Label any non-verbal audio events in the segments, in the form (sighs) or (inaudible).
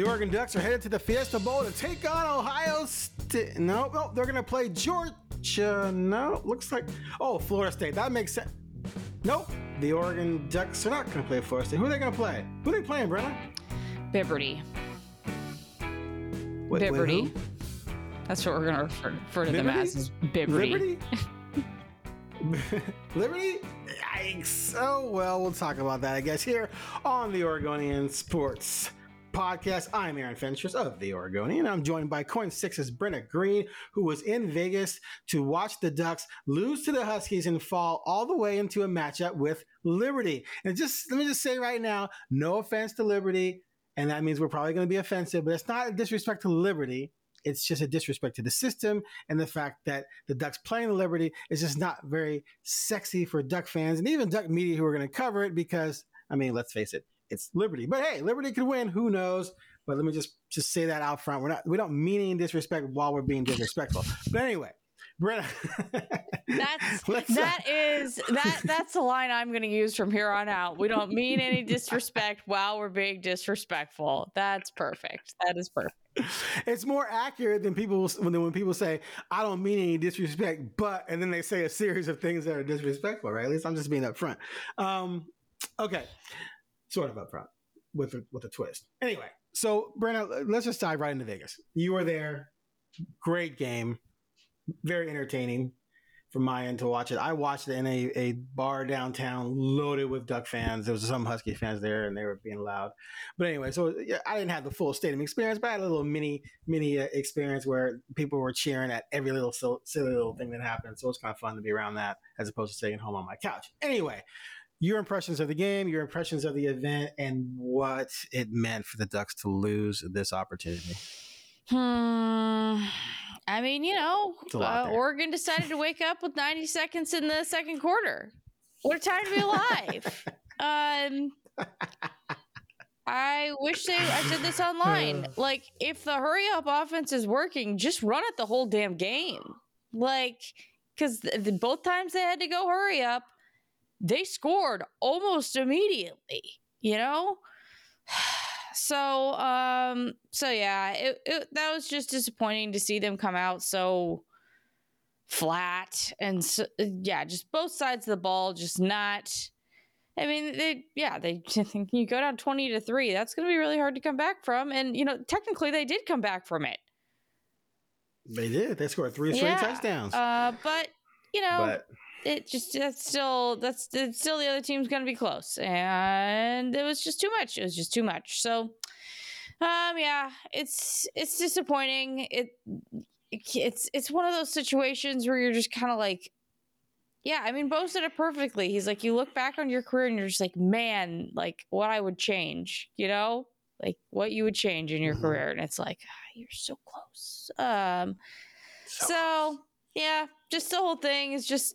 The Oregon Ducks are headed to the Fiesta Bowl to take on Ohio State. No, no, they're going to play Georgia. No, looks like. Oh, Florida State. That makes sense. Nope. The Oregon Ducks are not going to play Florida State. Who are they going to play? Who are they playing, Brenna? Bibberty. Wait, wait, Bibberty. That's what we're going to refer, refer to them as. is Bibberty. Liberty? (laughs) (laughs) Liberty? Yikes. Oh, well, we'll talk about that, I guess, here on the Oregonian Sports Podcast. I'm Aaron Fentress of the Oregonian. I'm joined by KOIN Six's Brenna Greene, who was in Vegas to watch the Ducks lose to the Huskies and fall all the way into a matchup with Liberty. And just let me just say right now, no offense to Liberty, and that means we're probably going to be offensive, but it's not a disrespect to Liberty. It's just a disrespect to the system and the fact that the Ducks playing Liberty is just not very sexy for Duck fans and even Duck media who are going to cover it because, I mean, let's face it, it's Liberty. But hey, Liberty could win. Who knows? But let me just just say that out front. We're not we don't mean any disrespect while we're being disrespectful. But anyway, Brenna, (laughs) That's (laughs) let's, uh, that is that that's the line I'm going to use from here on out. We don't mean any disrespect while we're being disrespectful. That's perfect. That is perfect. it's more accurate than people when when people say I don't mean any disrespect, but and then they say a series of things that are disrespectful. Right? At least I'm just being upfront. Um, okay, sort of upfront with a, with a twist. Anyway, so Brenna, let's just dive right into Vegas. You were there. Great game. Very entertaining from my end to watch it. I watched it in a, a bar downtown loaded with Duck fans. There was some Husky fans there, and they were being loud. But anyway, so yeah, I didn't have the full stadium experience, but I had a little mini mini uh, experience where people were cheering at every little silly little thing that happened. So it was kind of fun to be around that as opposed to staying home on my couch. Anyway, your impressions of the game, your impressions of the event, and what it meant for the Ducks to lose this opportunity. Hmm. I mean, you know, It's a lot uh. Oregon decided to wake up with 90 seconds in the second quarter. What a time to be alive. (laughs) um, I wish they. I said this online. (sighs) Like, if the hurry up offense is working, just run it the whole damn game. Like, because th- th- both times they had to go hurry up, they scored almost immediately. You know. (sighs) So, um, so yeah, it, it that was just disappointing to see them come out so flat and so, yeah, just both sides of the ball, just not. I mean, they yeah, they (laughs) think you go down twenty to three. That's going to be really hard to come back from, and you know, technically they did come back from it. They did. They scored three straight Yeah, touchdowns. Uh, but you know, but it just that's still that's it's still the other team's to be close, and it was just too much. It was just too much. So, um, yeah, it's it's disappointing. It it's it's one of those situations where you're just kind of like, yeah. I mean, Bo said it perfectly. He's like, you look back on your career and you're just like, man, like what I would change, you know, like what you would change in your Mhm. career, and it's like ah, you're so close. Um, so yeah, just the whole thing is just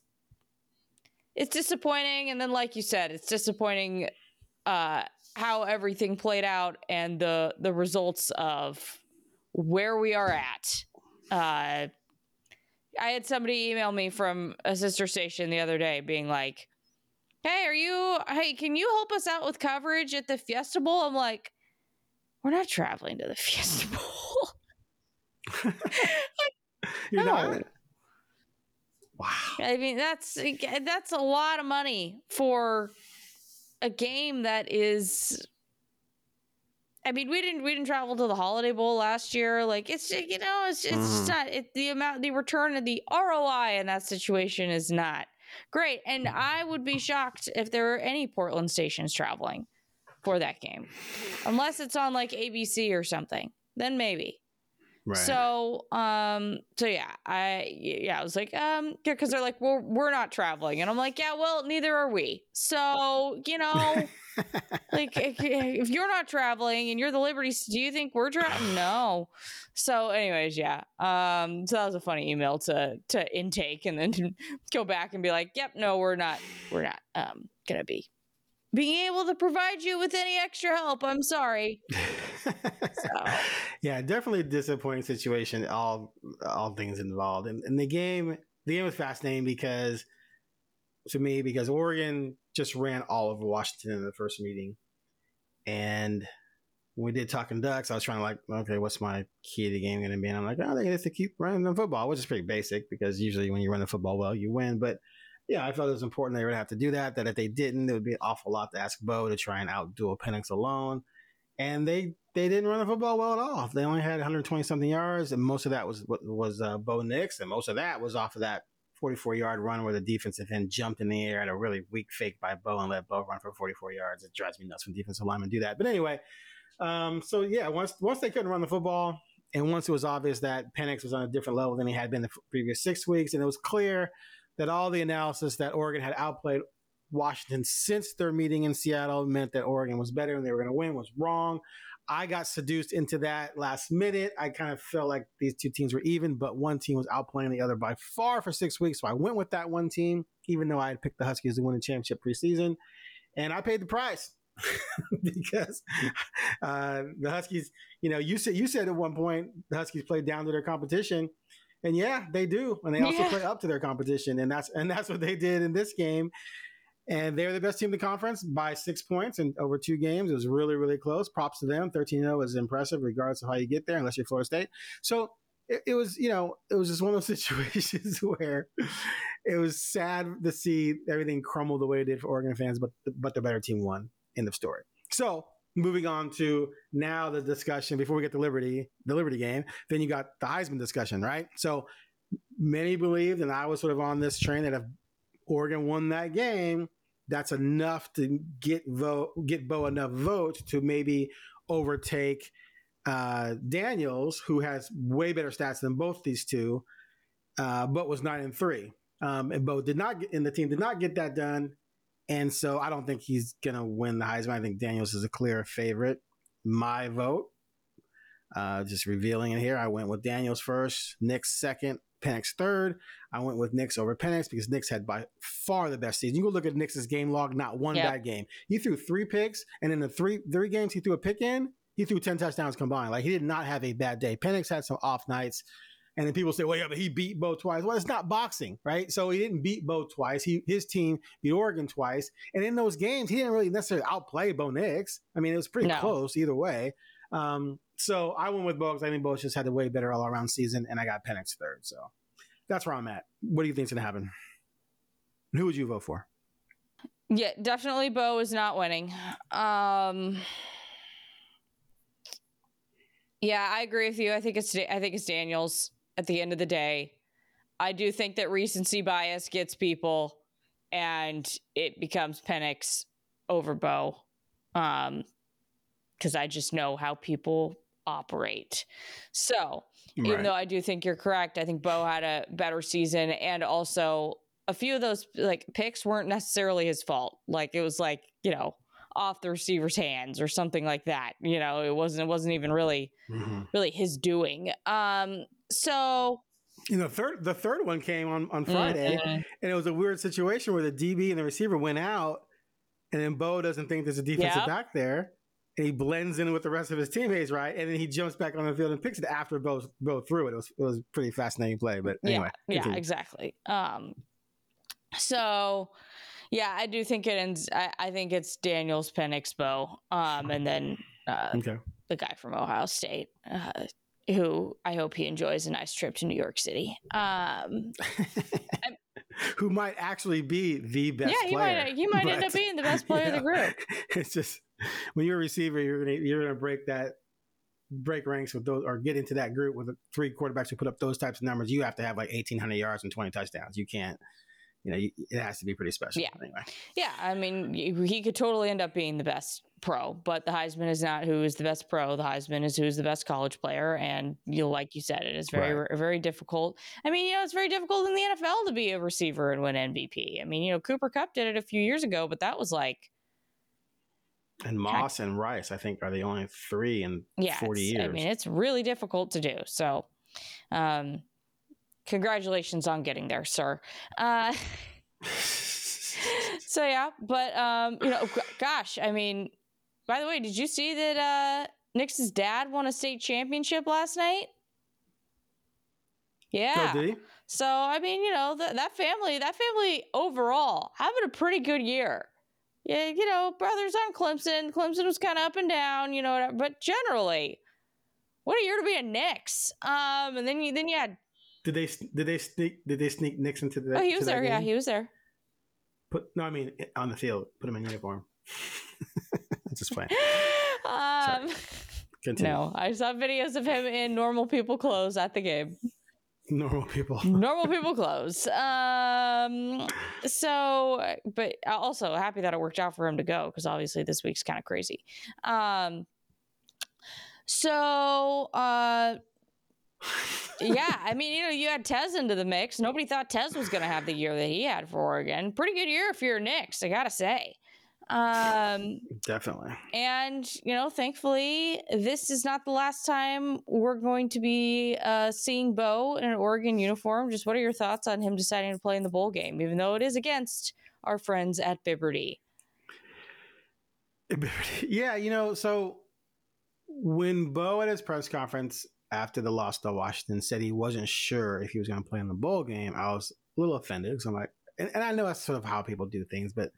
it's disappointing and then like you said, it's disappointing uh how everything played out and the the results of where we are at. Uh I had somebody email me from a sister station the other day being like, "Hey, are you hey, can you help us out with coverage at the Fiesta Bowl?" I'm like, "We're not traveling to the Fiesta Bowl." (laughs) (laughs) you're no. not. Wow. I mean, that's that's a lot of money for a game that is I mean, we didn't we didn't travel to the Holiday Bowl last year. Like it's you know it's it's mm-hmm. not it, the amount the return and the ROI in that situation is not great. And I would be shocked if there were any Portland stations traveling for that game, unless it's on like ABC or something. Then maybe. Right. So, um, so yeah, I yeah, I was like, um, because they're like, well, we're not traveling, and I'm like, yeah, well, neither are we. So, you know, (laughs) like if you're not traveling and you're the Liberties, do you think we're traveling? No. So, anyways, yeah. Um, so that was a funny email to to intake, and then (laughs) go back and be like, yep, no, we're not, we're not, um, gonna be being able to provide you with any extra help. I'm sorry. so. (laughs) Yeah, definitely a disappointing situation. All all things involved, and, and the game the game was fascinating because to me because Oregon just ran all over Washington in the first meeting, and we did talking ducks, I was trying to like, okay, what's my key to the game going to be? And I'm like, oh, they have to keep running the football, which is pretty basic because usually when you run the football well, you win. But yeah, I felt it was important they would have to do that. That if they didn't, it would be an awful lot to ask Bo to try and outdo a Penix alone. And they they didn't run the football well at all. They only had 120 something yards, and most of that was was uh, Bo Nix, and most of that was off of that 44 yard run where the defensive end jumped in the air at a really weak fake by Bo and let Bo run for 44 yards. It drives me nuts when defensive linemen do that. But anyway, um, so yeah, once once they couldn't run the football, and once it was obvious that Penix was on a different level than he had been the previous six weeks, and it was clear that all the analysis that Oregon had outplayed Washington since their meeting in Seattle meant that Oregon was better and they were going to win was wrong. I got seduced into that last minute. I kind of felt like these two teams were even, but one team was outplaying the other by far for six weeks. So I went with that one team, even though I had picked the Huskies to win the championship preseason. And I paid the price (laughs) because uh, the Huskies, you know, you said you said at one point the Huskies played down to their competition. And yeah, they do, and they also yeah. play up to their competition, and that's and that's what they did in this game. And they're the best team in the conference by six points and over two games. It was really, really close. Props to them. 13 0 is impressive, regardless of how you get there, unless you're Florida State. So it, it, was, you know, it was just one of those (laughs) situations where it was sad to see everything crumble the way it did for Oregon fans, but but the better team won. End of story. So moving on to now the discussion before we get to Liberty, the Liberty game, then you got the Heisman discussion, right? So many believed, and I was sort of on this train that if Oregon won that game, that's enough to get vote get Bo enough votes to maybe overtake uh, Daniels, who has way better stats than both these two, uh, but was nine and three. Um, and Bo did not get, and the team did not get that done. And so I don't think he's going to win the Heisman. I think Daniels is a clear favorite. My vote, uh, just revealing it here, I went with Daniels first, Nix second, Penix third. I went with Nix over Penix because Nix had by far the best season. You go look at Nix's game log, not one yep. bad game. He threw three picks, and in the three three games he threw a pick in, he threw 10 touchdowns combined. Like he did not have a bad day. Penix had some off nights. And then people say, well, yeah, but he beat Bo twice. Well, it's not boxing, right? So he didn't beat Bo twice. He his team beat Oregon twice. And in those games, he didn't really necessarily outplay Bo Nix. I mean, it was pretty no. close either way. Um, so I went with Bo because I think Bo just had a way better all around season, and I got Penix third. So that's where I'm at. What do you think's gonna happen? Who would you vote for? Yeah, definitely Bo is not winning. Um Yeah, I agree with you. I think it's I think it's Daniels at the end of the day. I do think that recency bias gets people and it becomes Penix over Bo. Um because I just know how people operate. So, right. even though I do think you're correct, I think Bo had a better season and also a few of those like picks weren't necessarily his fault. Like it was like, you know, off the receiver's hands or something like that. You know, it wasn't it wasn't even really mm-hmm. really his doing. Um so you know, third the third one came on on Friday, mm-hmm. and it was a weird situation where the DB and the receiver went out, and then Bo doesn't think there's a defensive yep. back there, and he blends in with the rest of his teammates, right? And then he jumps back on the field and picks it after both both threw it. It was it was pretty fascinating play, but anyway, yeah, yeah, exactly. Um, so yeah, I do think it ends. I, I think it's Daniels Penix Bo, um, and then uh, okay. the guy from Ohio State. Uh, who I hope he enjoys a nice trip to New York City. Um, (laughs) who might actually be the best. Yeah, he player, might he might end up being the best player you of the (laughs) group. (laughs) It's just when you're a receiver, you're gonna you're gonna break that break ranks with those or get into that group with three quarterbacks who put up those types of numbers. You have to have like 1,800 yards and 20 touchdowns. You can't. You know, you, it has to be pretty special. Yeah. Anyway, Yeah, I mean, he could totally end up being the best pro, but the Heisman is not who is the best pro. The Heisman is who's the best college player, and you, like you said, it is very, Right. very difficult. I mean, you know, it's very difficult in the NFL to be a receiver and win MVP. I mean, you know, Cooper Kupp did it a few years ago, but that was like, and Moss and Rice, I think, are the only three in yeah, 40 years. I mean, it's really difficult to do. So, um, congratulations on getting there, sir. Uh, (laughs) (laughs) so yeah, but um, you know, gosh, I mean, by the way, did you see that uh Nick's dad won a state championship last night? Yeah. He? So I mean, you know, th- that family, that family overall having a pretty good year. Yeah, you know, brothers on Clemson. Clemson was kind of up and down, you know, but generally, what a year to be a Nix. Um, and then you then you had Did they did they sneak did they sneak Nix into the? oh he was there, yeah, he was there. Put no, I mean on the field. Put him in uniform. (laughs) Just playing. um, Continue. no, I saw videos of him in normal people clothes at the game. Normal people. normal (laughs) people clothes. Um, so, but also happy that it worked out for him to go because obviously this week's kind of crazy. Um, so, uh, yeah, I mean, you know, you had Tez into the mix. Nobody thought Tez was going to have the year that he had for Oregon. Pretty good year if you're Nix, I gotta say. Um, Definitely. and, you know, thankfully, this is not the last time we're going to be uh, seeing Bo in an Oregon uniform. Just what are your thoughts on him deciding to play in the bowl game, even though it is against our friends at Bibberty? (laughs) Yeah, you know, so when Bo at his press conference after the loss to Washington said he wasn't sure if he was going to play in the bowl game, I was a little offended because I'm like, and, and I know that's sort of how people do things, but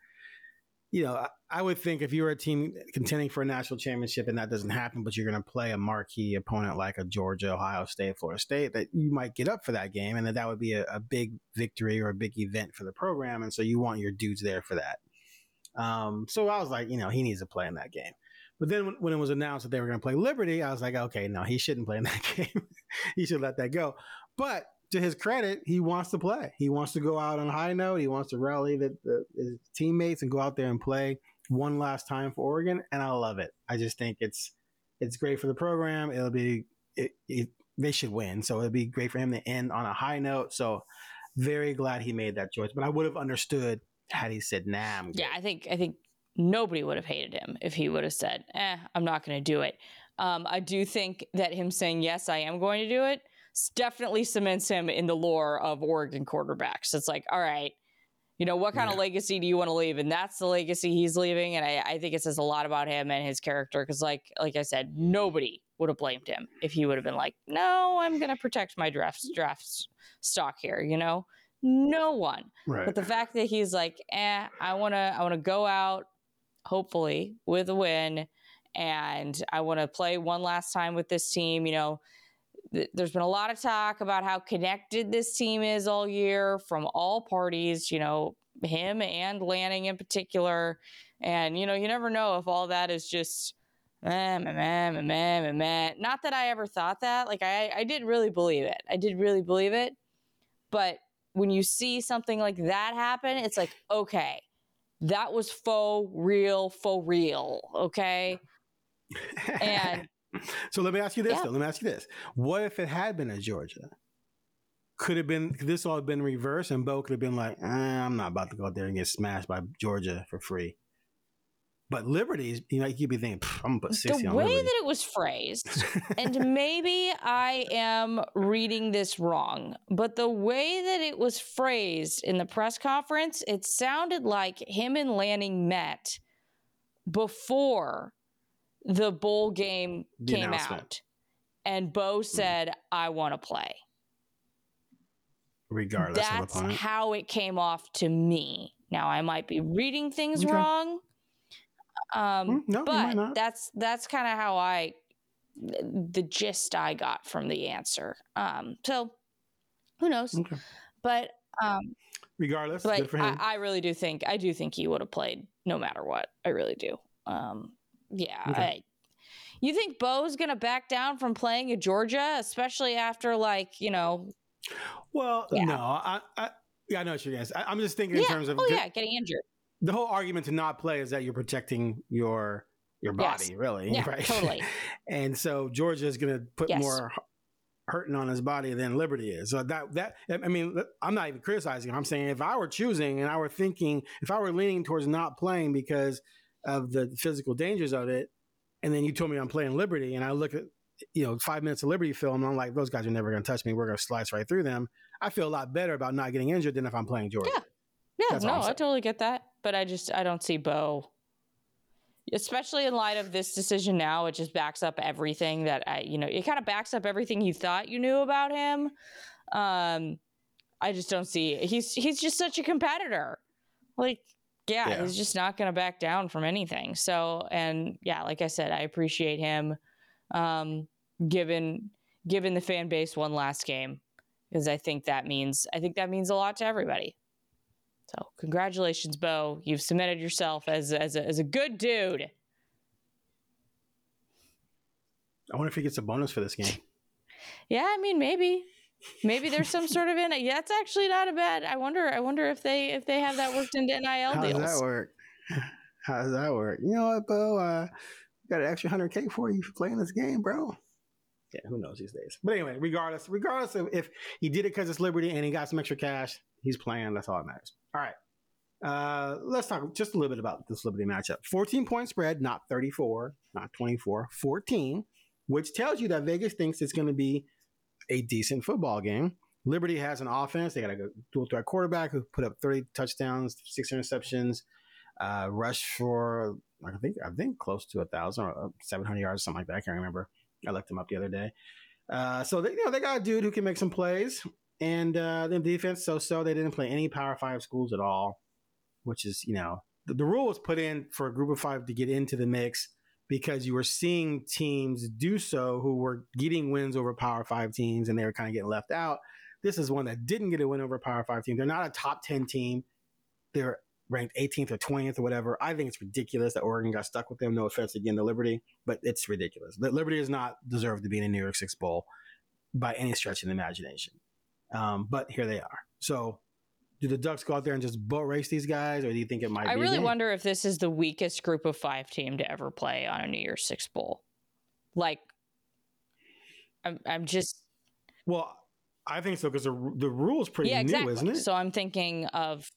you know, I, would think if you were a team contending for a national championship and that doesn't happen, but you're going to play a marquee opponent like a Georgia, Ohio State, Florida State, that you might get up for that game and that that would be a, a big victory or a big event for the program. And so you want your dudes there for that. Um, so I was like, you know, he needs to play in that game. But then when, when it was announced that they were going to play Liberty, I was like, okay, no, he shouldn't play in that (laughs) game. he should let that go. But to his credit, he wants to play. He wants to go out on a high note. He wants to rally the, the, his teammates and go out there and play one last time for Oregon. And I love it. I just think it's it's great for the program. It'll be it, it, they should win, so it'd be great for him to end on a high note. So very glad he made that choice. But I would have understood had he said, "Nah, I'm good." Yeah, I think I think nobody would have hated him if he would have said, "Eh, I'm not going to do it." Um, I do think that him saying yes, I am going to do it, definitely cements him in the lore of Oregon quarterbacks. It's like, all right, you know, what kind of legacy do you want to leave? And that's the legacy he's leaving. And I, I think it says a lot about him and his character. Because, like, like I said, nobody would have blamed him if he would have been like, "No, I'm going to protect my draft draft stock here." You know, no one. Right. But the fact that he's like, eh, I wanna I wanna go out, hopefully, with a win, and I wanna play one last time with this team, you know. Th- There's been a lot of talk about how connected this team is all year from all parties, you know, him and Lanning in particular. And, you know, you never know if all that is just meh, meh, meh, meh, meh, meh, meh. Not that I ever thought that. Like, I, I did really believe it. I did really believe it. But when you see something like that happen, it's like, okay, that was faux real, faux real. Okay. (laughs) And (laughs) so let me ask you this Yeah. though. Let me ask you this. What if it had been a Georgia? Could have been could this all have been reversed and Bo could have been like, eh, I'm not about to go out there and get smashed by Georgia for free. But Liberty's, you know, you'd be thinking, I'm gonna put the 60 on way Liberty. that it was phrased, (laughs) and maybe I am reading this wrong, but the way that it was phrased in the press conference, it sounded like him and Lanning met before the bowl game The came out. And Bo said, I want to play. regardless of That's how it came off to me. Now I might be reading things Okay. wrong. Um, Hmm, no, but that's that's kind of how I the gist I got from the answer. Um, so who knows? Okay. But um, regardless. But good for him. I, I really do think I do think he would have played no matter what. I really do. Um, yeah. Okay. I, you think Bo's gonna back down from playing at Georgia, especially after like you know? well, yeah. no, I, I, yeah, I know what you're guys. I'm just thinking in terms of oh yeah, getting injured. the whole argument to not play is that you're protecting your your body, Yes. really, Yeah, (laughs) right? totally. and so Georgia is going to put Yes. more hurting on his body than Liberty is. So that that I mean, I'm not even criticizing. I'm saying if I were choosing and I were thinking, if I were leaning towards not playing because of the physical dangers of it, and then you told me I'm playing Liberty, and I look at you know five minutes of Liberty film, and I'm like, those guys are never going to touch me. We're going to slice right through them. I feel a lot better about not getting injured than if I'm playing Georgia. Yeah. Yeah, That's no, I totally get that, but I just I don't see Bo, especially in light of this decision now. It just backs up everything that I, you know, it kind of backs up everything you thought you knew about him. Um, I just don't see he's he's just such a competitor. Like, yeah, Yeah. he's just not going to back down from anything. So, and yeah, like I said, I appreciate him, um, given given the fan base one last game because I think that means I think that means a lot to everybody. So congratulations, Bo. You've cemented yourself as as a, as a good dude. I wonder if he gets a bonus for this game. (laughs) Yeah, I mean maybe maybe there's some sort of in it. yeah, that's actually not a bad. I wonder I wonder if they if they have that worked into NIL How deals. How does that work? (laughs) How does that work? You know what, Bo? Uh, got an extra hundred K for you for playing this game, bro. Yeah, who knows these days? But anyway, regardless, regardless of if he did it because it's Liberty and he got some extra cash, he's playing. That's all that matters. All right. Uh, let's talk just a little bit about this Liberty matchup. 14 point spread, not 34, not 24, 14, which tells you that Vegas thinks it's going to be a decent football game. Liberty has an offense. They got a dual threat quarterback who put up 30 touchdowns, six interceptions, uh, rushed for I think I think close to a thousand or 700 yards, something like that. I can't remember. I looked them up the other day. Uh, so they, you know, they got a dude who can make some plays, and uh, the defense so so. They didn't play any Power Five schools at all, which is you know the, the rule was put in for a Group of Five to get into the mix because you were seeing teams do so who were getting wins over Power Five teams, and they were kind of getting left out. This is one that didn't get a win over Power Five team. They're not a top ten team. They're ranked 18th or 20th or whatever. I think it's ridiculous that Oregon got stuck with them. No offense again to Liberty, but it's ridiculous. Liberty does not deserve to be in a New Year's Six Bowl by any stretch of the imagination. Um, but here they are. So, do the Ducks go out there and just boat race these guys, or do you think it might? I be a really wonder if this is the weakest group of five team to ever play on a New Year's Six bowl. Like, I'm I'm just Well, I think so because the the rule's pretty yeah new, exactly. isn't it? So I'm thinking of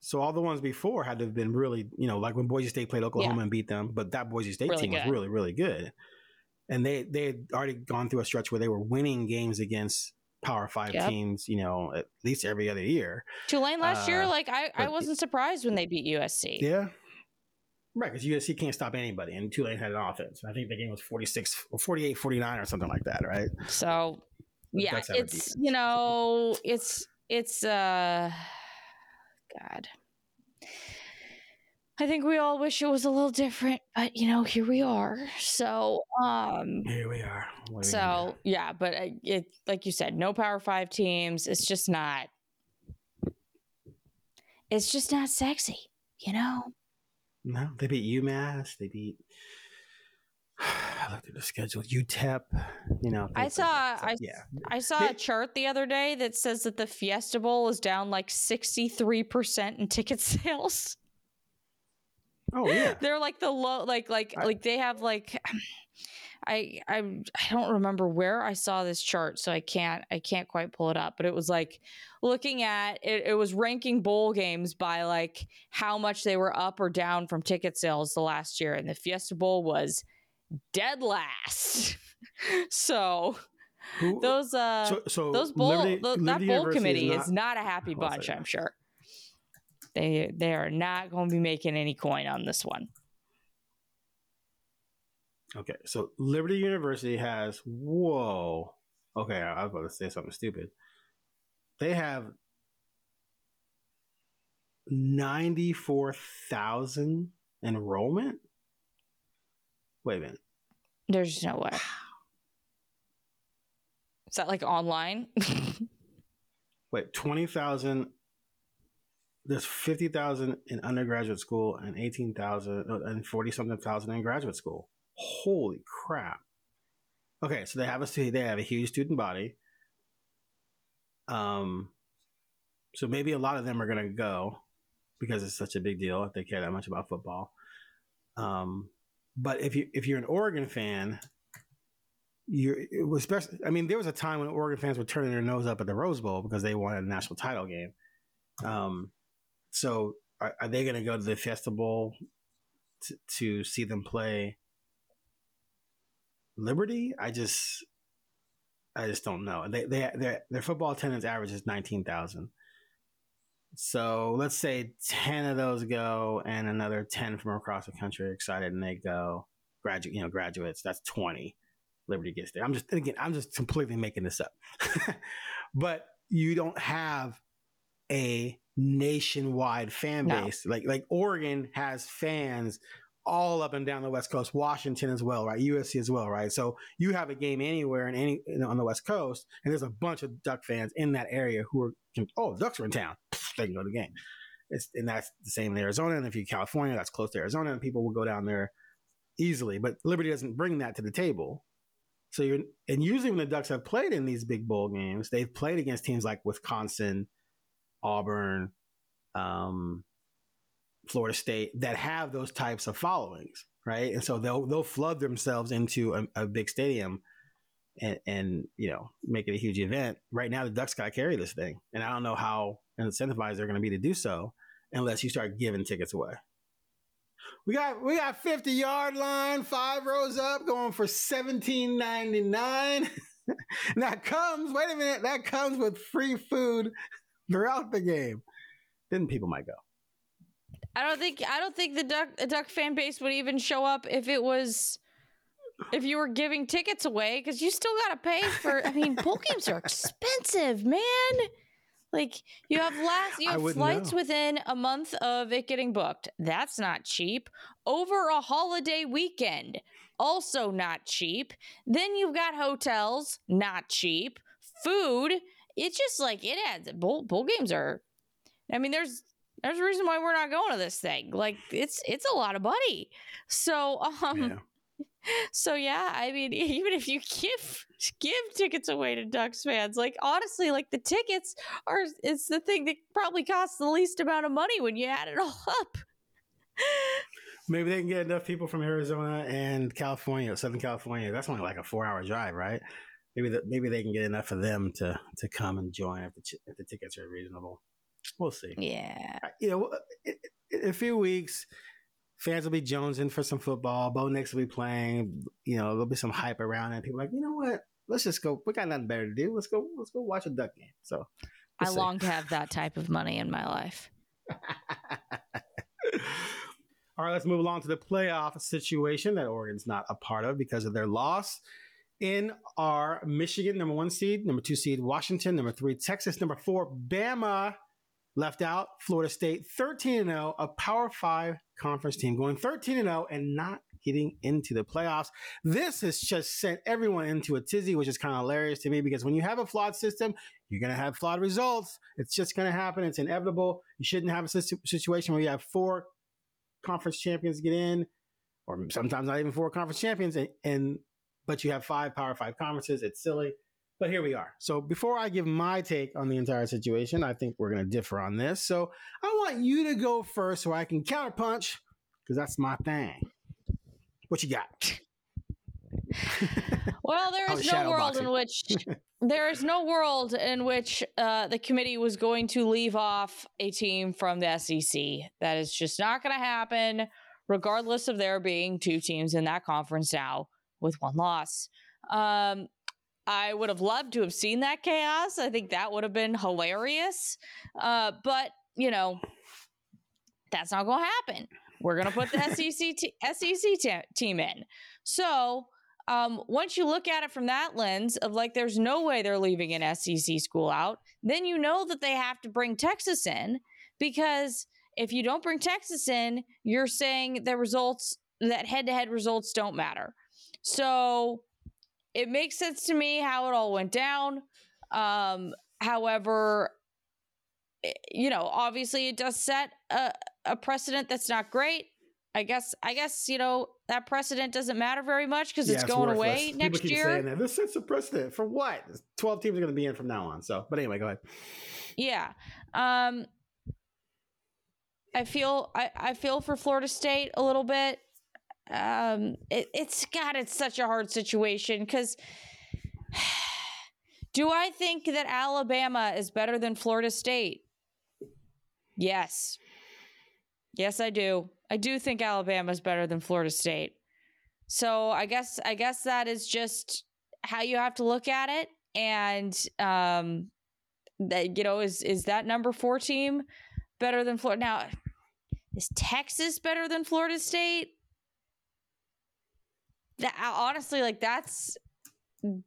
So all the ones before had to have been really, you know, like when Boise State played Oklahoma and beat them, but that Boise State Really team was really, really good. And they they had already gone through a stretch where they were winning games against Power Five Yep. teams, you know, at least every other year. Tulane last year. Uh, Like I I wasn't surprised when they beat USC. Yeah. Right, because USC can't stop anybody, and Tulane had an offense. I think the game was 46 or 48 49 or something like that, right? So yeah, Ducks have a it's you know it's it's uh God. I think we all wish it was a little different, but you know here we are. So um Here we are. What are we gonna so yeah, but uh, it like you said, no Power Five teams. It's just not. It's just not sexy, you know. No, they beat UMass. They beat. (sighs) I looked at the schedule. UTEP. You know. I things like saw- So, I- yeah. I saw a chart the other day that says that the Fiesta Bowl is down like sixty three percent in ticket (laughs) sales. Oh yeah. They're like the low, like like I- like they have like. (sighs) I I I don't remember where I saw this chart, so I can't I can't quite pull it up. But it was like looking at it. It was ranking bowl games by like how much they were up or down from ticket sales the last year, and the Fiesta Bowl was dead last. (laughs) so Who- those uh so, so those bowl Liberty- tho- that bowl University committee is not, not- a happy Hold on a bunch i'm sure they they are not going to be making any coin on this one Okay, so Liberty University has whoa. Okay, I was about to say something stupid. They have ninety four thousand enrollment. Wait a minute. there's no way is that like online (laughs) Wait, twenty thousand there's 50,000 in undergraduate school and 18,000 and 40 something thousand in graduate school. Holy crap. Okay, so they have a they have a huge student body. Um so maybe a lot of them are going to go because it's such a big deal if they care that much about football. Um but if you if you're an Oregon fan, you're especially I mean there was a time when Oregon fans were turning their nose up at the Rose Bowl because they wanted a national title game. Um so are, are they going to go to the festival to, to see them play Liberty? I just, I just don't know. They, they, their, their football attendance average is nineteen thousand. So let's say ten of those go, and another ten from across the country are excited, and they go graduate, you know, graduates. That's twenty. Liberty gets there. I'm just again, I'm just completely making this up, (laughs) but you don't have a nationwide fan base. No. Like like Oregon has fans all up and down the West Coast, Washington as well, right? USC as well, right? So you have a game anywhere in any you know, on the West Coast, and there's a bunch of Duck fans in that area who are oh, Ducks are in town, they can go to the game. It's, and that's the same in Arizona. And if you're California, that's close to Arizona, and people will go down there easily. But Liberty doesn't bring that to the table. So you're and usually when the Ducks have played in these big bowl games, they've played against teams like Wisconsin, Auburn, um, Florida State that have those types of followings, right? And so they'll they'll flood themselves into a, a big stadium and and you know make it a huge event. Right now, the Ducks got to carry this thing, and I don't know how incentivized they're going to be to do so unless you start giving tickets away. We got we got 50 yard line, five rows up, going for 17.99. (laughs) that comes, wait a minute, that comes with free food throughout the game, then people might go. I don't think I don't think the duck duck fan base would even show up if it was if you were giving tickets away because you still got to pay for. I mean, bowl (laughs) games are expensive, man. Like you have last you have flights know. within a month of it getting booked. That's not cheap. Over a holiday weekend, also not cheap. Then you've got hotels, not cheap. Food, it's just like it adds bowl bowl games are I mean there's there's a reason why we're not going to this thing. Like it's it's a lot of money. So um yeah. (laughs) So yeah, I mean, (laughs) even if you give give tickets away to Ducks fans, like honestly, like the tickets are it's the thing that probably costs the least amount of money when you add it all (laughs) up. Maybe they can get enough people from Arizona and California, Southern California. That's only like a four hour drive, right? Maybe maybe they can get enough of them to to come and join if the if the tickets are reasonable. We'll see. Yeah, you know, in a few weeks, fans will be jonesing for some football. Bo Nix will be playing. You know, there'll be some hype around it. People like, you know what? Let's just go. We got nothing better to do. Let's go. Let's go watch a duck game. So, we'll I see. long to have that type of money in my life. (laughs) All right, let's move along to the playoff situation that Oregon's not a part of because of their loss in our Michigan, number one seed, number two seed, Washington, number three, Texas, number four, Bama left out, Florida State, 13 0, a Power Five conference team going 13 0 and not getting into the playoffs. This has just sent everyone into a tizzy, which is kind of hilarious to me because when you have a flawed system, you're going to have flawed results. It's just going to happen. It's inevitable. You shouldn't have a situation where you have four conference champions get in, or sometimes not even four conference champions, and, and but you have five Power Five conferences. It's silly. But here we are. So before I give my take on the entire situation, I think we're going to differ on this. So I want you to go first so I can counterpunch because that's my thing. What you got? (laughs) well, there is no world boxing. in which (laughs) there is no world in which uh, the committee was going to leave off a team from the SEC. That is just not going to happen, regardless of there being two teams in that conference now with one loss. Um, I would have loved to have seen that chaos. I think that would have been hilarious. Uh, but, you know, that's not going to happen. We're going to put the (laughs) SEC, t- SEC t- team in. So, um, once you look at it from that lens of like, there's no way they're leaving an SEC school out, then you know that they have to bring Texas in because if you don't bring Texas in, you're saying the results, that head to head results don't matter. So it makes sense to me how it all went down. Um, however, eh, you know, obviously it does set a, a precedent that's not great. I guess I guess you know that precedent doesn't matter very much because Yeah, it's it's going worthless. away People next keep year. saying that. This sets a precedent for what? Twelve teams are going to be in from now on. So, but anyway, go ahead. Yeah. Um I feel I, I feel for Florida State a little bit. Um it, it's God, it's such a hard situation because (sighs) do I think that Alabama is better than Florida State? Yes. Yes, I do. I do think Alabama is better than Florida State. So I guess I guess that is just how you have to look at it. And um that you know is is that number four team better than Florida? Now, is Texas better than Florida State? That honestly, like that's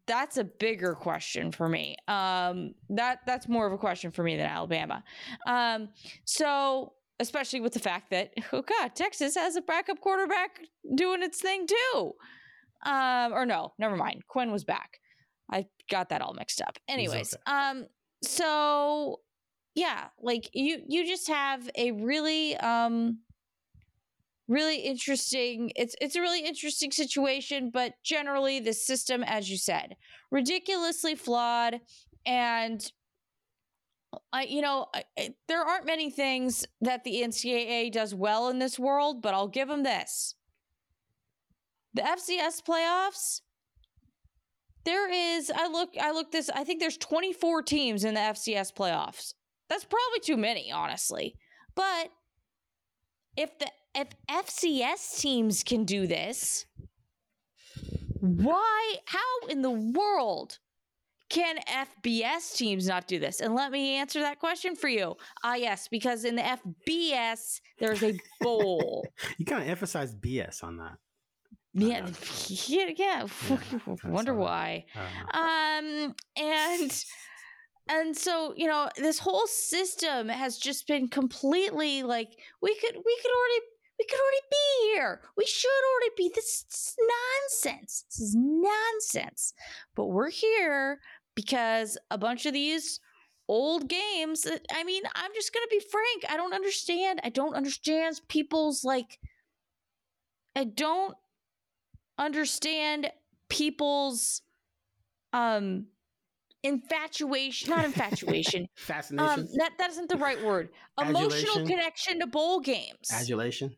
that's a bigger question for me. Um, that that's more of a question for me than Alabama. Um, so especially with the fact that oh god, Texas has a backup quarterback doing its thing too. Um, or no, never mind. Quinn was back. I got that all mixed up. Anyways, okay. um, so yeah, like you you just have a really um really interesting it's it's a really interesting situation, but generally the system, as you said, ridiculously flawed and I, you know, I, there aren't many things that the NCAA does well in this world, but I'll give them this. The FCS playoffs, there is I look I look this I think there's 24 teams in the FCS playoffs. That's probably too many, honestly. But if the if FCS teams can do this, why how in the world can FBS teams not do this? And let me answer that question for you. Ah, yes, because in the FBS, there's a bowl. (laughs) You kind of emphasize BS on that. (laughs) yeah, yeah, yeah. (laughs) I Wonder why. I don't know. Um, and and so you know, this whole system has just been completely like we could we could already we could already be here. We should already be. This is nonsense. This is nonsense. But we're here because a bunch of these old games. I mean, I'm just gonna be frank. I don't understand. I don't understand people's like. I don't understand people's um infatuation not infatuation (laughs) Fascination. um that that isn't the right word (laughs) emotional Adulation? connection to bowl games Adulation.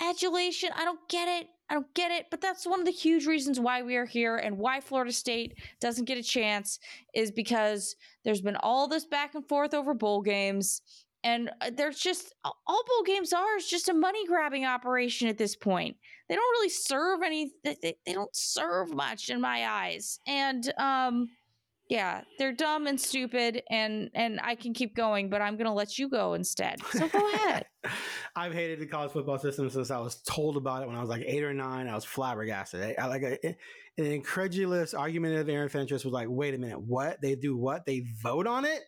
Adulation i don't get it. I don't get it but that's one of the huge reasons why we are here and why florida state doesn't get a chance is because there's been all this back and forth over bowl games and uh, there's just all bowl games are is just a money grabbing operation at this point. They don't really serve any they, they, they don't serve much in my eyes and um yeah they're dumb and stupid and and i can keep going but i'm gonna let you go instead so go ahead (laughs) I've hated the college football system since I was told about it when I was like eight or nine. I was flabbergasted. I, I like a, eh, an incredulous argumentative Aaron Fentress was like, "Wait a minute, what? They do what? They vote on it?"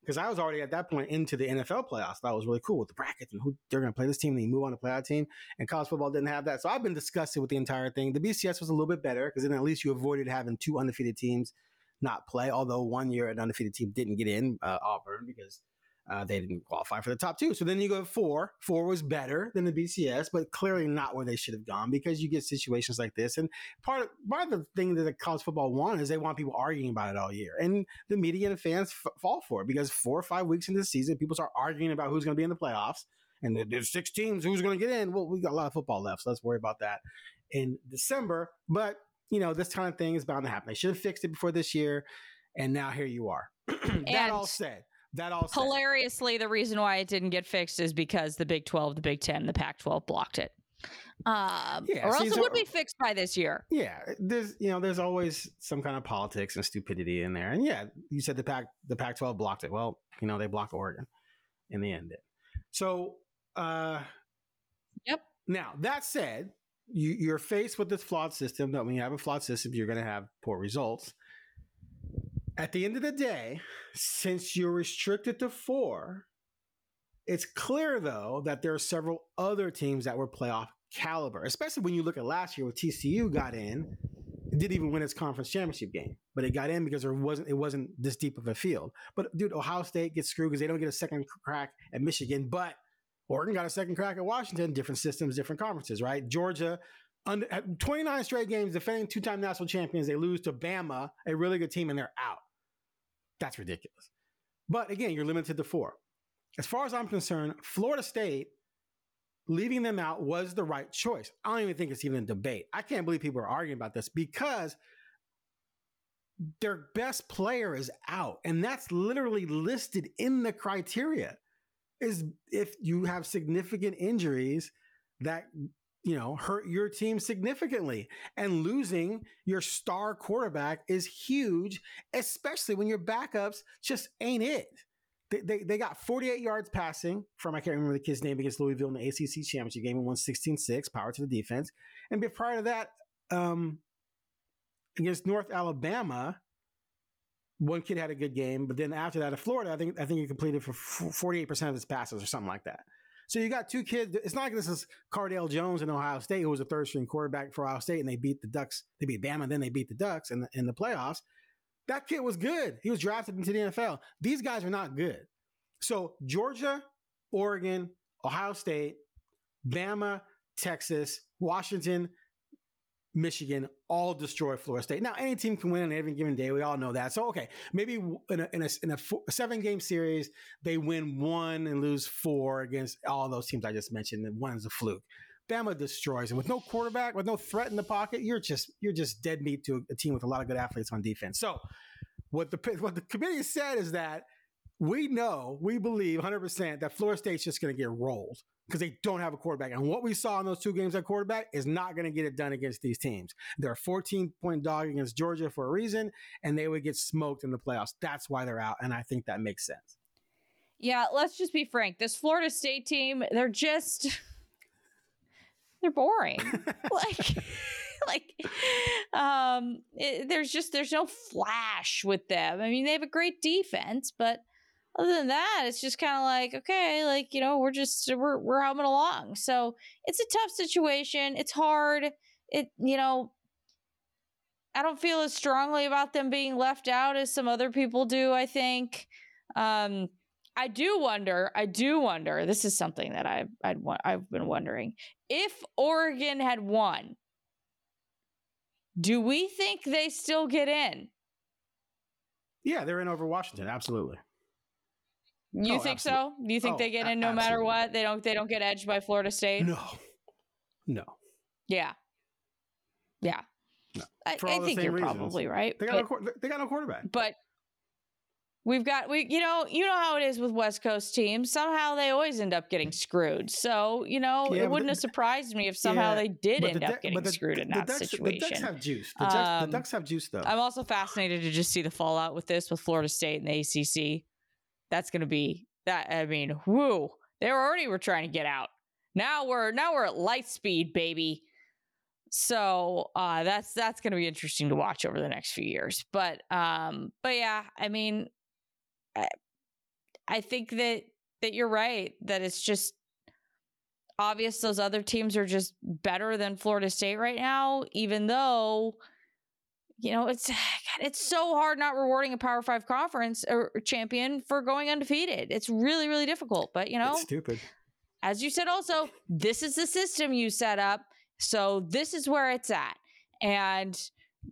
Because I was already at that point into the NFL playoffs. That was really cool with the brackets and who they're to play this team. And then you move on to play our team. And college football didn't have that, so I've been disgusted with the entire thing. The BCS was a little bit better because then at least you avoided having two undefeated teams not play. Although one year an undefeated team didn't get in, uh, Auburn, because uh, they didn't qualify for the top two. So then you go four. Four was better than the BCS, but clearly not where they should have gone because you get situations like this. And part of part of the thing that the college football want is they want people arguing about it all year, and the media and fans f- fall for it because four or five weeks into the season, people start arguing about who's going to be in the playoffs. And there's six teams. Who's going to get in? Well, we got a lot of football left, so let's worry about that in December. But you know, this kind of thing is bound to happen. They should have fixed it before this year, and now here you are. (clears throat) that all said, that all said, Hilariously, the reason why it didn't get fixed is because the Big 12, the Big 10, the Pac 12 blocked it. Um, Yeah, or else it would be fixed by this year. yeah, there's you know there's always some kind of politics and stupidity in there. And yeah, you said the Pac the Pac-12 blocked it. Well, you know they blocked Oregon in the end. Did. So, uh, Yep. Now that said, you, you're faced with this flawed system. That when you have a flawed system, you're going to have poor results. At the end of the day, since you're restricted to four, it's clear though that there are several other teams that were playoff caliber, especially when you look at last year where TCU got in. It didn't even win its conference championship game, but it got in because there wasn't it wasn't this deep of a field. But dude, Ohio State gets screwed because they don't get a second crack at Michigan, but Oregon got a second crack at Washington. Different systems, different conferences, right? Georgia, under, 29 straight games, defending two-time national champions, they lose to Bama, a really good team, and they're out. That's ridiculous. But again, you're limited to four. As far as I'm concerned, Florida State leaving them out was the right choice. I don't even think it's even a debate. I can't believe people are arguing about this because their best player is out, and that's literally listed in the criteria. Is if you have significant injuries that you know hurt your team significantly, and losing your star quarterback is huge, especially when your backups just ain't it. They, they, they, got 48 yards passing from, I can't remember the kid's name, against Louisville in the ACC championship game and won 16 6, power to the defense. And prior to that, um, against North Alabama, one kid had a good game, but then after that, at Florida, I think I think he completed for 48% of his passes or something like that. So you got two kids. It's not like this is Cardale Jones in Ohio State, who was a third string quarterback for Ohio State, and they beat the Ducks. They beat Bama, and then they beat the Ducks in the, in the playoffs. That kid was good. He was drafted into the NFL. These guys are not good. So Georgia, Oregon, Ohio State, Bama, Texas, Washington, Michigan all destroy Florida State. Now, any team can win on any given day. We all know that. So, okay, maybe in a, in a, in a, four, a seven game series, they win one and lose four against all those teams I just mentioned, and one is a fluke. Bama destroys and with no quarterback, with no threat in the pocket, you're just you're just dead meat to a team with a lot of good athletes on defense. So, what the what the committee said is that we know, we believe 100% that Florida State's just going to get rolled because they don't have a quarterback. And what we saw in those two games at quarterback is not going to get it done against these teams. They're a 14 point dog against Georgia for a reason, and they would get smoked in the playoffs. That's why they're out. And I think that makes sense. Yeah, let's just be frank. This Florida State team, they're just they're boring. (laughs) like like um it, there's just there's no flash with them. I mean, they have a great defense, but other than that, it's just kind of like, okay, like, you know, we're just we're we're humming along. So, it's a tough situation. It's hard. It, you know, I don't feel as strongly about them being left out as some other people do, I think. Um I do wonder, I do wonder. This is something that I've I'd, I've been wondering. If Oregon had won, do we think they still get in? Yeah, they're in over Washington, absolutely. You oh, think absolutely. so? Do you think oh, they get in no absolutely. matter what? They don't they don't get edged by Florida State? No. No. Yeah. Yeah. No. I, I think you're reasons. probably right. They got, but, no, they got no quarterback. But We've got we you know you know how it is with West Coast teams. Somehow they always end up getting screwed. So you know yeah, it wouldn't the, have surprised me if somehow yeah, they did end the, up getting the, screwed in that Ducks, situation. The Ducks have juice. The, Ducks, um, the Ducks have juice though. I'm also fascinated to just see the fallout with this with Florida State and the ACC. That's going to be that. I mean, whoo! They were already were trying to get out. Now we're now we're at light speed, baby. So uh, that's that's going to be interesting to watch over the next few years. But um, but yeah, I mean, I, think that that you're right that it's just obvious those other teams are just better than Florida State right now even though you know it's (sighs) it's so hard not rewarding a Power 5 conference or champion for going undefeated. It's really really difficult, but you know it's stupid. As you said also, this is the system you set up, so this is where it's at. And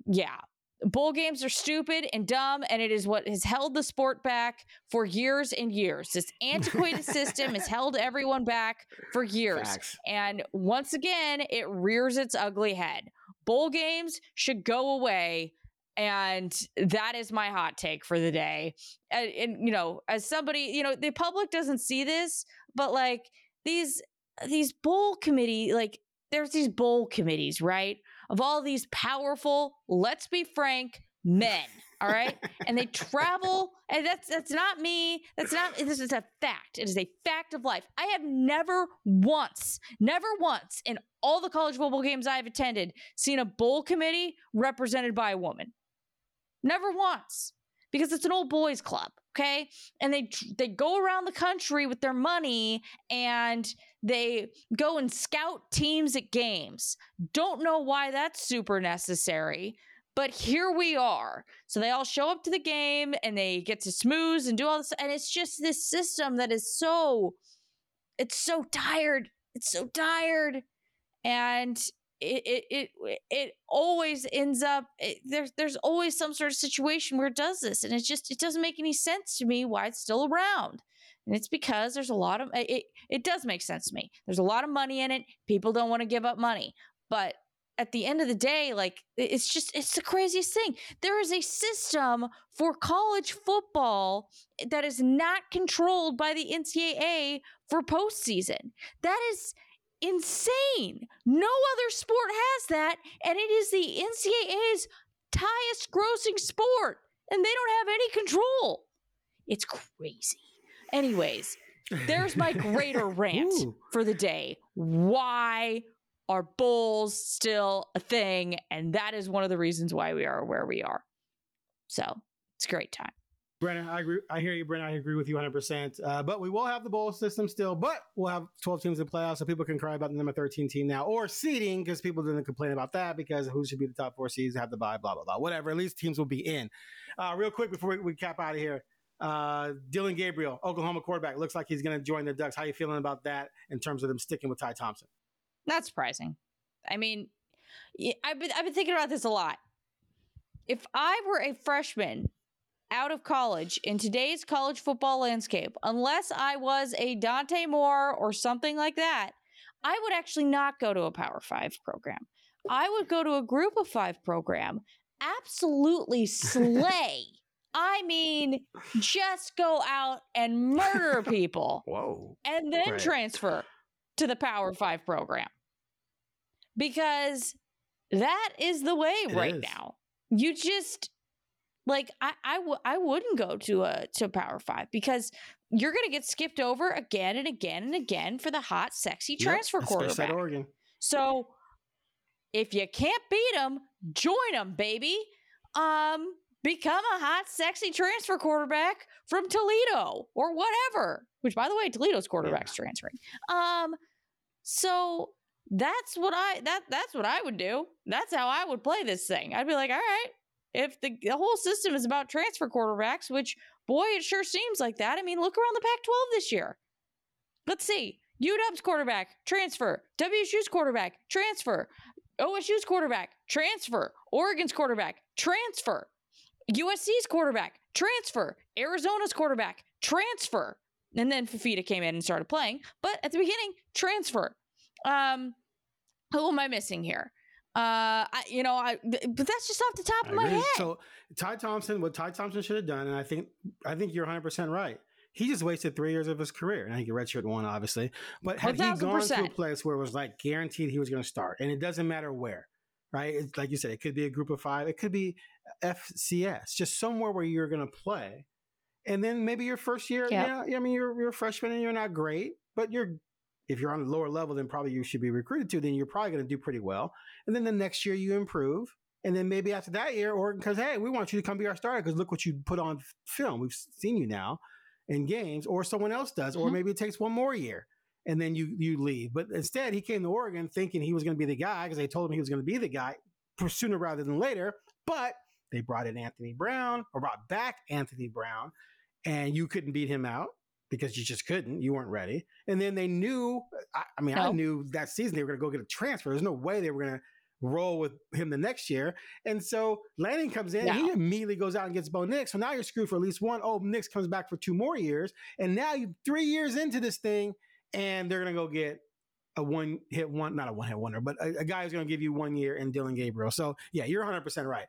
yeah, Bowl games are stupid and dumb, and it is what has held the sport back for years and years. This antiquated system has (laughs) held everyone back for years. Facts. And once again, it rears its ugly head. Bowl games should go away. And that is my hot take for the day. And, and you know, as somebody, you know, the public doesn't see this, but like these these bowl committee, like there's these bowl committees, right? of all these powerful, let's be frank, men. (laughs) All right. and they travel, and that's that's not me. That's not this is a fact. It is a fact of life. I have never once, never once in all the college football games I've attended seen a bowl committee represented by a woman. Never once. Because it's an old boys club, okay? And they they go around the country with their money and they go and scout teams at games. Don't know why that's super necessary, But here we are. So they all show up to the game and they get to smooze and do all this. And it's just this system that is so, it's so tired. It's so tired. And it it it, it always ends up it, there's there's always some sort of situation where it does this and it's just it doesn't make any sense to me why it's still around and it's because there's a lot of it it does make sense to me there's a lot of money in it people don't want to give up money but at the end of the day, like it's just it's the craziest thing. There is a system for college football eh, that is not controlled by the NCAA for postseason. That is insane. No other sport has that, and it is the NCAA's highest grossing sport, and they don't have any control. It's crazy. Anyways, there's my greater (laughs) rant for the day. Why are bulls still a thing? And that is one of the reasons why we are where we are. So it's a great time. Brenna, I agree. I hear you, Brenna. I agree with you 100%. Uh, but we will have the bowl system still, but we'll have 12 teams in playoffs, so people can cry about the number 13 team now, or seeding, because people didn't complain about that, because who should be the top four seeds, have the buy, blah, blah, blah. Whatever. At least teams will be in. Uh, real quick before we, we cap out of here, uh, Dillon Gabriel, Oklahoma quarterback, looks like he's going to join the Ducks. How are you feeling about that in terms of them sticking with Ty Thompson? Not surprising. I mean, I've been, I've been thinking about this a lot. If I were a freshman out of college in today's college football landscape, unless I was a Dante Moore or something like that, I would actually not go to a Power Five program. I would go to a group of five program, absolutely (laughs) slay. I mean, just go out and murder people. (laughs) Whoa. And then right. transfer to the Power Five program. Because that is the way it right is. now. You just like I I, w- I wouldn't go to a to Power Five because you're going to get skipped over again and again and again for the hot, sexy transfer yep, quarterback. Oregon. So if you can't beat them, join them, baby. Um, become a hot, sexy transfer quarterback from Toledo or whatever. Which, by the way, Toledo's quarterback's yeah. transferring. Um, so that's what I that that's what I would do. That's how I would play this thing. I'd be like, all right, if the, the whole system is about transfer quarterbacks, which boy, it sure seems like that. I mean, look around the Pac 12 this year. Let's see. UW's quarterback, transfer. WSU's quarterback, transfer. OSU's quarterback, transfer. Oregon's quarterback, transfer. USC's quarterback, transfer. Arizona's quarterback, transfer. And then Fifita came in and started playing. But at the beginning, transfer. Um, who am I missing here? Uh, I, you know, I but that's just off the top of my head. So Ty Thompson, what Ty Thompson should have done, and I think I think you're 100 percent right. He just wasted three years of his career, and I think he redshirt one, obviously. But had 1, he gone to a place where it was like guaranteed he was going to start, and it doesn't matter where, right? It's, like you said, it could be a group of five, it could be FCS, just somewhere where you're going to play, and then maybe your first year, yep. yeah, I mean, you're you're a freshman and you're not great, but you're if you're on a lower level than probably you should be recruited to, then you're probably going to do pretty well. And then the next year you improve. And then maybe after that year, Oregon because hey, we want you to come be our starter because look what you put on film. We've seen you now in games, or someone else does, mm-hmm. or maybe it takes one more year and then you you leave. But instead, he came to Oregon thinking he was going to be the guy because they told him he was going to be the guy sooner rather than later. But they brought in Anthony Brown or brought back Anthony Brown, and you couldn't beat him out because you just couldn't. You weren't ready. And then they knew, I, I mean, I knew that season they were going to go get a transfer. There's no way they were going to roll with him the next year. And so Lanning comes in, he immediately goes out and gets Bo Nix. So now you're screwed for at least one. Oh, Nix comes back for two more years. And now you three years into this thing, and they're going to go get a one hit one, not a one hit wonder, but a, a guy who's going to give you one year in Dillon Gabriel. So yeah, you're 100% right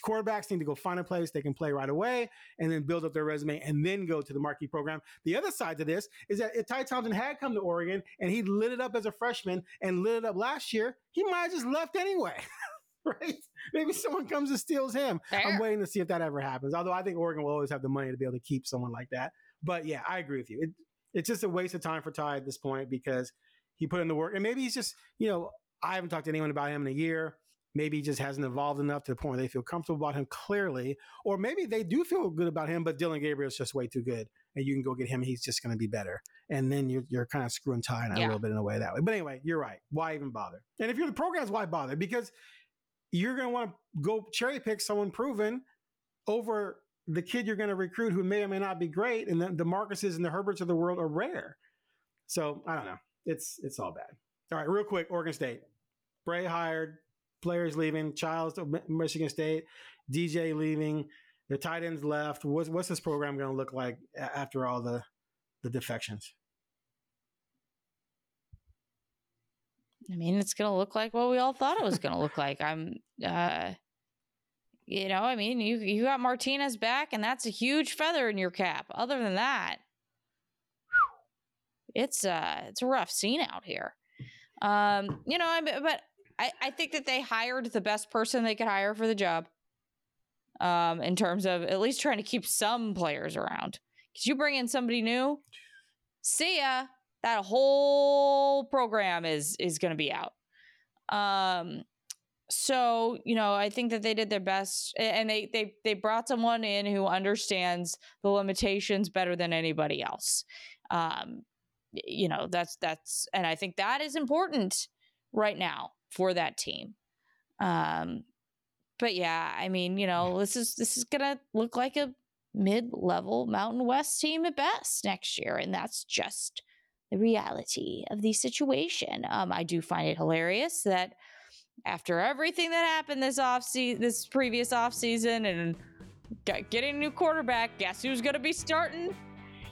quarterbacks need to go find a place they can play right away and then build up their resume and then go to the marquee program. The other side to this is that if Ty Thompson had come to Oregon and he lit it up as a freshman and lit it up last year, he might have just left anyway. (laughs) right? Maybe someone comes and steals him. Fair. I'm waiting to see if that ever happens. Although I think Oregon will always have the money to be able to keep someone like that. But yeah, I agree with you. It, it's just a waste of time for Ty at this point because he put in the work. And maybe he's just, you know, I haven't talked to anyone about him in a year maybe he just hasn't evolved enough to the point where they feel comfortable about him clearly, or maybe they do feel good about him, but Dillon Gabriel is just way too good, and you can go get him. He's just going to be better, and then you're you're kind of screwing tying yeah. a little bit in a way that way. But anyway, you're right. Why even bother? And if you're the programs, why bother? Because you're going to want to go cherry pick someone proven over the kid you're going to recruit who may or may not be great. And the, the Marcuses and the Herberts of the world are rare. So I don't know. It's it's all bad. All right, real quick, Oregon State. Bray hired, players leaving, Childs to Michigan State, DJ leaving, the tight ends left. What's what's this program going to look like after all the the defections? I mean, it's going to look like what we all thought it was going to look like. I'm, uh, you know, I mean, you you got Martinez back, and that's a huge feather in your cap. Other than that, it's uh, it's a rough scene out here. Um, you know, I, but I I think that they hired the best person they could hire for the job. Um, in terms of at least trying to keep some players around, because you bring in somebody new, see ya that whole program is is going to be out. Um, so you know, I think that they did their best, and they they they brought someone in who understands the limitations better than anybody else. Um, you know, that's that's, and I think that is important right now for that team. Um, but yeah, I mean, you know, this is this is gonna look like a mid-level Mountain West team at best next year, and that's just the reality of the situation. Um, I do find it hilarious that after everything that happened this off season, this previous off season, and getting a new quarterback, guess who's going to be starting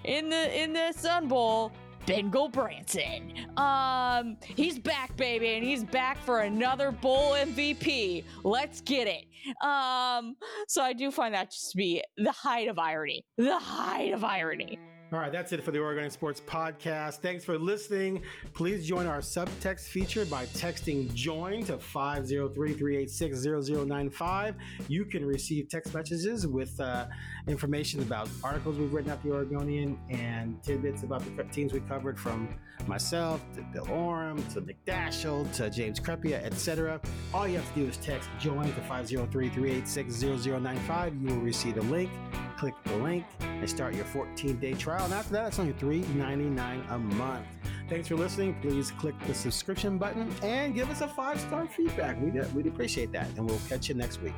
in the in the Sun Bowl? Ben Gulbransen. Um, he's back, baby, and he's back for another bowl MVP. Let's get it. Um, so I do find that just to be the height of irony. The height of irony. All right, that's it for the Oregon Sports Podcast. Thanks for listening. Please join our subtext feature by texting JOIN to 503 386 0095. You can receive text messages with uh, information about articles we've written at the Oregonian and tidbits about the teams we covered from myself to Bill Oram to McDashell to James Crepea, etc. All you have to do is text JOIN to 503 386 0095. You will receive a link click the link and start your 14 day trial. And after that, it's only $3.99 a month. Thanks for listening. Please click the subscription button and give us a five star feedback. We'd, uh, we'd appreciate that. And we'll catch you next week.